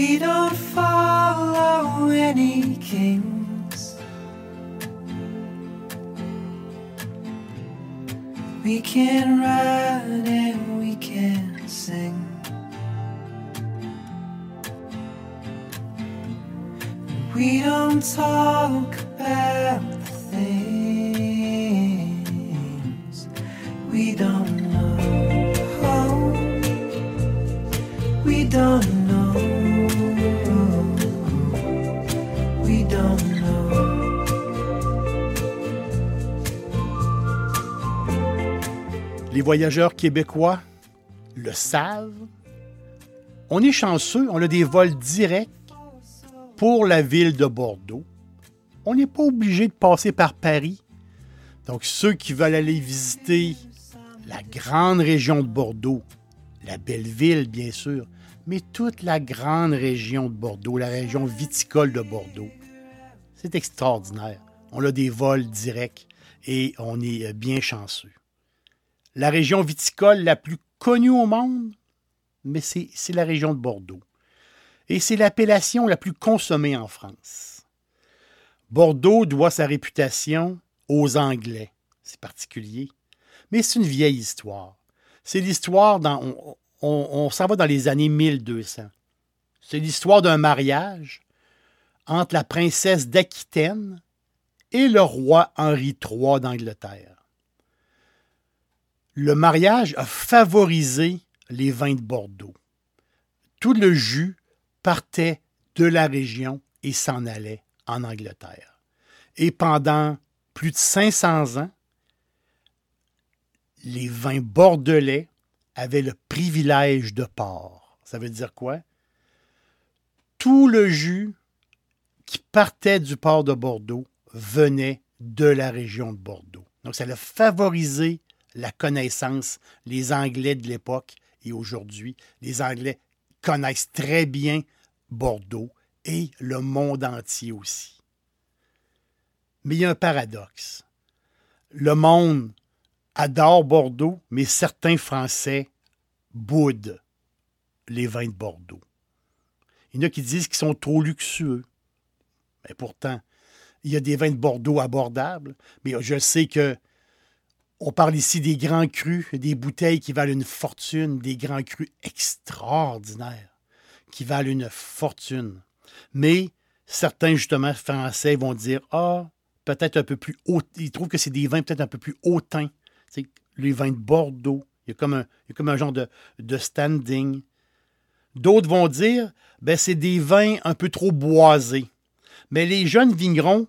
We don't follow any kings. We can ride and we can sing. We don't talk about the things we don't Les voyageurs québécois le savent. On est chanceux, on a des vols directs pour la ville de Bordeaux. On n'est pas obligé de passer par Paris. Donc ceux qui veulent aller visiter la grande région de Bordeaux, la belle ville bien sûr, mais toute la grande région de Bordeaux, la région viticole de Bordeaux, c'est extraordinaire. On a des vols directs et on est bien chanceux. La région viticole la plus connue au monde, mais c'est la région de Bordeaux et c'est l'appellation la plus consommée en France. Bordeaux doit sa réputation aux Anglais, c'est particulier, mais c'est une vieille histoire. C'est l'histoire on s'en va dans les années 1200. C'est l'histoire d'un mariage entre la princesse d'Aquitaine et le roi Henri III d'Angleterre. Le mariage a favorisé les vins de Bordeaux. Tout le jus partait de la région et s'en allait en Angleterre. Et pendant plus de 500 ans, les vins bordelais avaient le privilège de port. Ça veut dire quoi? Tout le jus qui partait du port de Bordeaux venait de la région de Bordeaux. Donc, ça a favorisé la connaissance. Les Anglais de l'époque et aujourd'hui, les Anglais connaissent très bien Bordeaux et le monde entier aussi. Mais il y a un paradoxe. Le monde adore Bordeaux, mais certains Français boudent les vins de Bordeaux. Il y en a qui disent qu'ils sont trop luxueux. Mais pourtant, il y a des vins de Bordeaux abordables. Mais je sais que on parle ici des grands crus, des bouteilles qui valent une fortune, des grands crus extraordinaires qui valent une fortune. Mais certains, justement, Français vont dire Ah, peut-être un peu plus haut. Ils trouvent que c'est des vins peut-être un peu plus hautains. C'est les vins de Bordeaux. Il y a comme un, genre de, de standing. D'autres vont dire ben, c'est des vins un peu trop boisés. Mais les jeunes vignerons,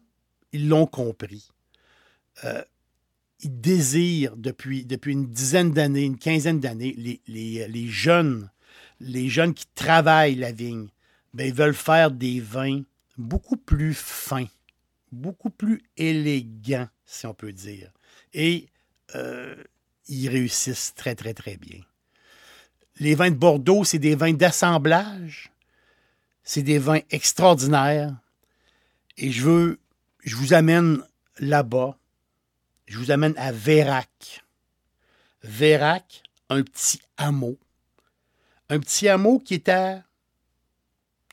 ils l'ont compris. Euh, ils désirent depuis, une dizaine d'années, une quinzaine d'années, les, jeunes, les jeunes qui travaillent la vigne, ben, ils veulent faire des vins beaucoup plus fins, beaucoup plus élégants, si on peut dire. Et euh, ils réussissent très, très, très bien. Les vins de Bordeaux, c'est des vins d'assemblage, c'est des vins extraordinaires. Et je veux, je vous amène là-bas je vous amène à Vérac. Vérac, un petit hameau. Un petit hameau qui est à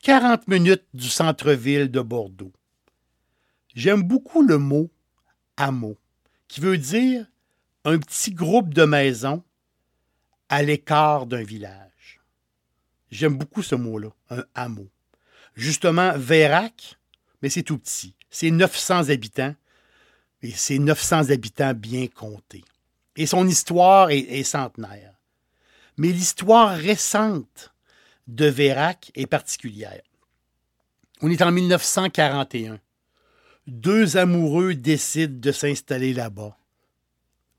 40 minutes du centre-ville de Bordeaux. J'aime beaucoup le mot hameau, qui veut dire un petit groupe de maisons à l'écart d'un village. J'aime beaucoup ce mot-là, un hameau. Justement, Vérac, mais c'est tout petit. C'est 900 habitants et c'est 900 habitants bien comptés. Et son histoire est, centenaire. Mais l'histoire récente de Vérac est particulière. On est en 1941. deux amoureux décident de s'installer là-bas.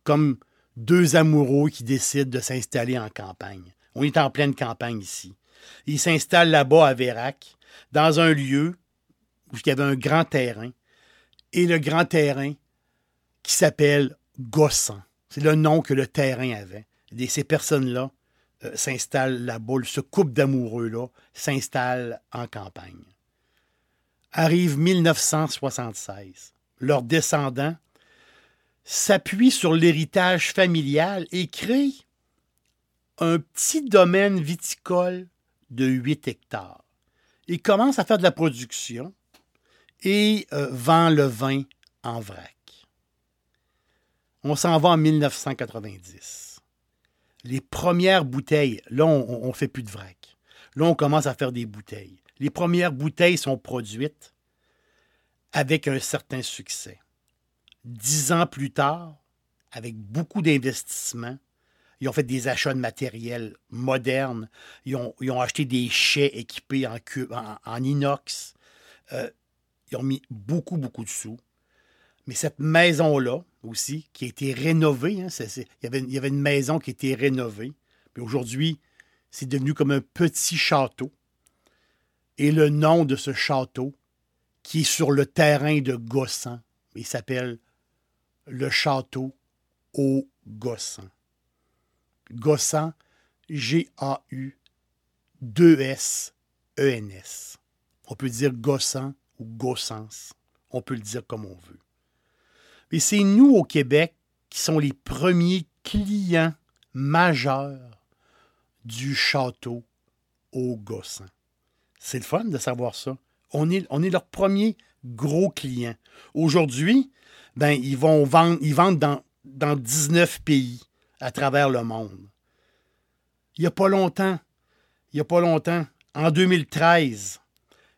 Comme deux amoureux qui décident de s'installer en campagne. On est en pleine campagne ici. Ils s'installent là-bas à Vérac, dans un lieu où il y avait un grand terrain. Et le grand terrain qui s'appelle Gossan. C'est le nom que le terrain avait. Et ces personnes-là euh, s'installent là-bas, ce couple d'amoureux-là s'installe en campagne. Arrive 1976. Leurs descendants s'appuient sur l'héritage familial et créent un petit domaine viticole de 8 hectares. Ils commencent à faire de la production et euh, vend le vin en vrac. On s'en va en 1990. Les premières bouteilles, là, on ne fait plus de vrac. Là, on commence à faire des bouteilles. Les premières bouteilles sont produites avec un certain succès. Dix ans plus tard, avec beaucoup d'investissements, ils ont fait des achats de matériel moderne. Ils ont, acheté des chais équipés en, inox. Euh, ils ont mis beaucoup, beaucoup de sous. Mais cette maison-là aussi, qui a été rénovée, hein, il, y avait, une maison qui a été rénovée. Puis aujourd'hui, c'est devenu comme un petit château. Et le nom de ce château, qui est sur le terrain de Gossan, il s'appelle le château au Gossan. Gossan, G-A-U, 2-S-E-N-S. On peut dire Gossan ou Gossens. On peut le dire comme on veut. Mais c'est nous au Québec qui sommes les premiers clients majeurs du château au Gossan. C'est le fun de savoir ça. On est, on est leur premier gros client. Aujourd'hui, ben, ils vont vendre, ils vendent dans, dans 19 pays à travers le monde. Il n'y a pas longtemps, il n'y a pas longtemps, en 2013,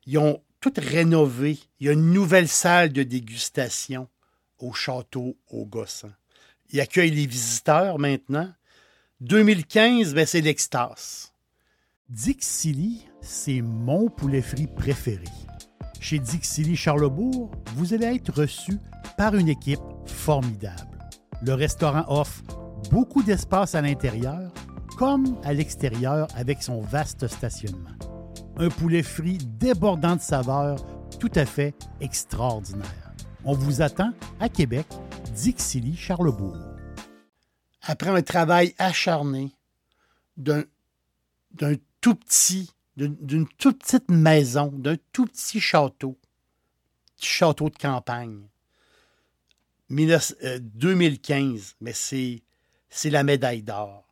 ils ont tout rénové. Il y a une nouvelle salle de dégustation au château au Gossan. Il accueille les visiteurs maintenant. 2015, ben c'est l'extase. Dixili, c'est mon poulet frit préféré. Chez Dixili Charlebourg, vous allez être reçu par une équipe formidable. Le restaurant offre beaucoup d'espace à l'intérieur comme à l'extérieur avec son vaste stationnement. Un poulet frit débordant de saveurs tout à fait extraordinaire. On vous attend à Québec, Dixilly, Charlebourg. Après un travail acharné d'un tout petit, d'une toute petite maison, d'un tout petit château, château de campagne, 2015, euh, mais c'est la médaille d'or.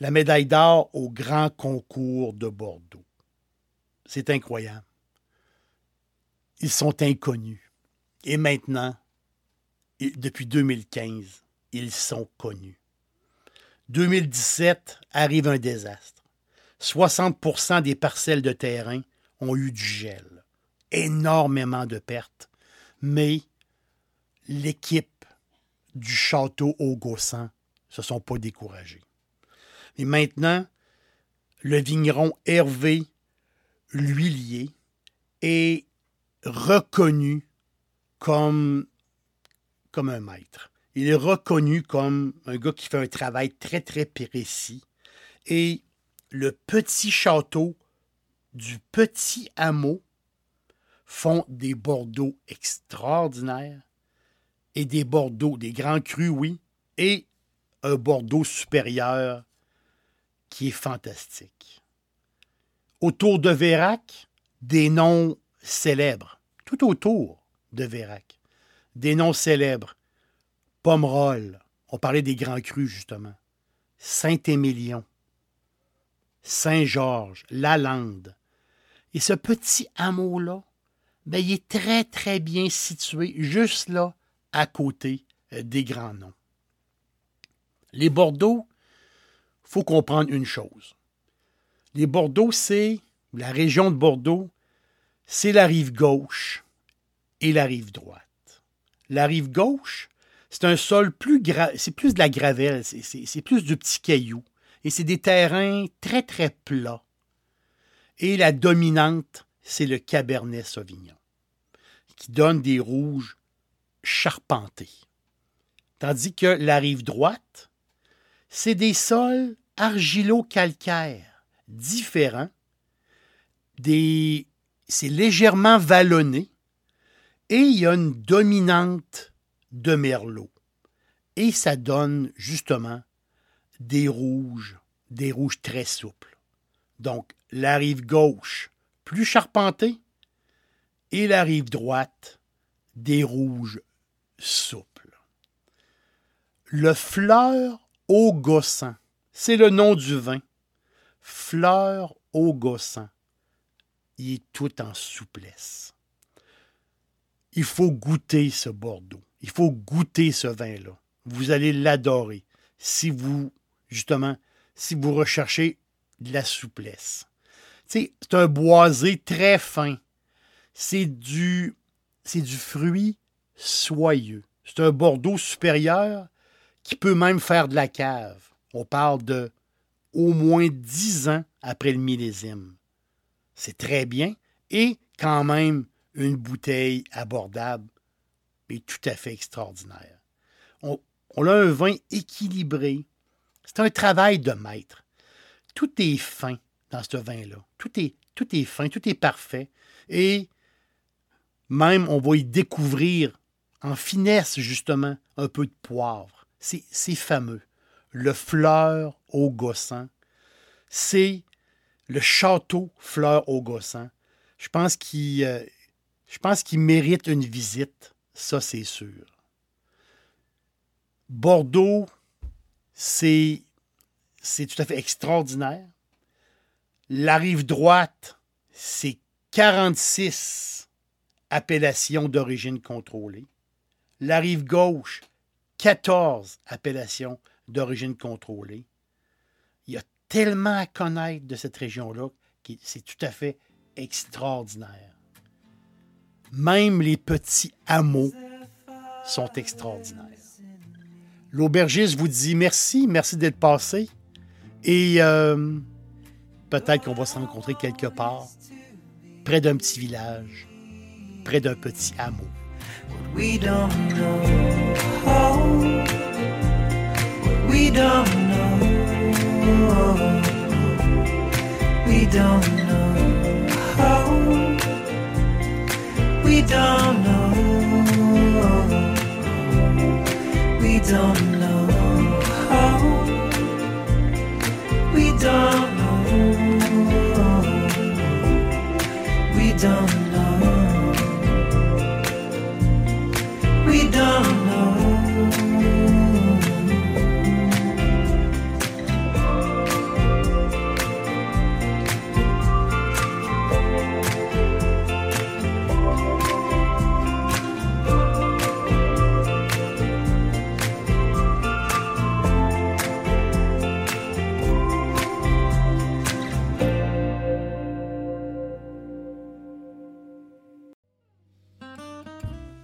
La médaille d'or au grand concours de Bordeaux. C'est incroyable. Ils sont inconnus. Et maintenant, depuis 2015, ils sont connus. 2017 arrive un désastre. 60% des parcelles de terrain ont eu du gel. Énormément de pertes. Mais l'équipe du château au Gossan ne se sont pas découragés. Et maintenant, le vigneron Hervé L'Huilier est reconnu comme, un maître. Il est reconnu comme un gars qui fait un travail très, très précis. Et le petit château du petit hameau font des Bordeaux extraordinaires et des Bordeaux, des grands crus, oui, et un Bordeaux supérieur qui est fantastique. Autour de Vérac, des noms célèbres, tout autour de Vérac. Des noms célèbres. Pomerol. On parlait des grands crus, justement. Saint-Émilion. Saint-Georges. Lalande. Et ce petit hameau-là, ben, il est très, très bien situé, juste là, à côté euh, des grands noms. Les Bordeaux, il faut comprendre une chose. Les Bordeaux, c'est, la région de Bordeaux, c'est la rive gauche et la rive droite. La rive gauche, c'est un sol plus c'est plus de la gravelle, c'est plus du petit caillou. Et c'est des terrains très, très plats. Et la dominante, c'est le Cabernet Sauvignon. qui donnent des rouges charpentés. Tandis que la rive droite, c'est des sols argilo-calcaires différents. Des... C'est légèrement vallonné et il y a une dominante de merlot. Et ça donne justement des rouges, des rouges très souples. Donc, la rive gauche, plus charpentée, et la rive droite, des rouges souples. Le fleur au gossant, c'est le nom du vin. Fleur au gossant. Il est tout en souplesse. Il faut goûter ce Bordeaux. Il faut goûter ce vin-là. Vous allez l'adorer si vous, justement, si vous recherchez de la souplesse. C'est un boisé très fin. C'est du, c'est du fruit soyeux. C'est un Bordeaux supérieur qui peut même faire de la cave. On parle de au moins dix ans après le millésime. C'est très bien et quand même une bouteille abordable et tout à fait extraordinaire. On, a un vin équilibré. C'est un travail de maître. Tout est fin dans ce vin-là. Tout est, tout est fin, tout est parfait. Et même, on va y découvrir en finesse, justement, un peu de poivre. C'est fameux. Le fleur au gossant. C'est le château fleur au gossant. Je pense qu'il euh, je pense qu'il mérite une visite. Ça, c'est sûr. Bordeaux, c'est tout à fait extraordinaire. La rive droite, c'est 46 appellations d'origine contrôlée. La rive gauche, 14 appellations d'origine contrôlée. Il y a tellement à connaître de cette région-là que c'est tout à fait extraordinaire. Même les petits hameaux sont extraordinaires. L'aubergiste vous dit merci, merci d'être passé. Et euh, peut-être qu'on va se rencontrer quelque part, près d'un petit village, près d'un petit hameau.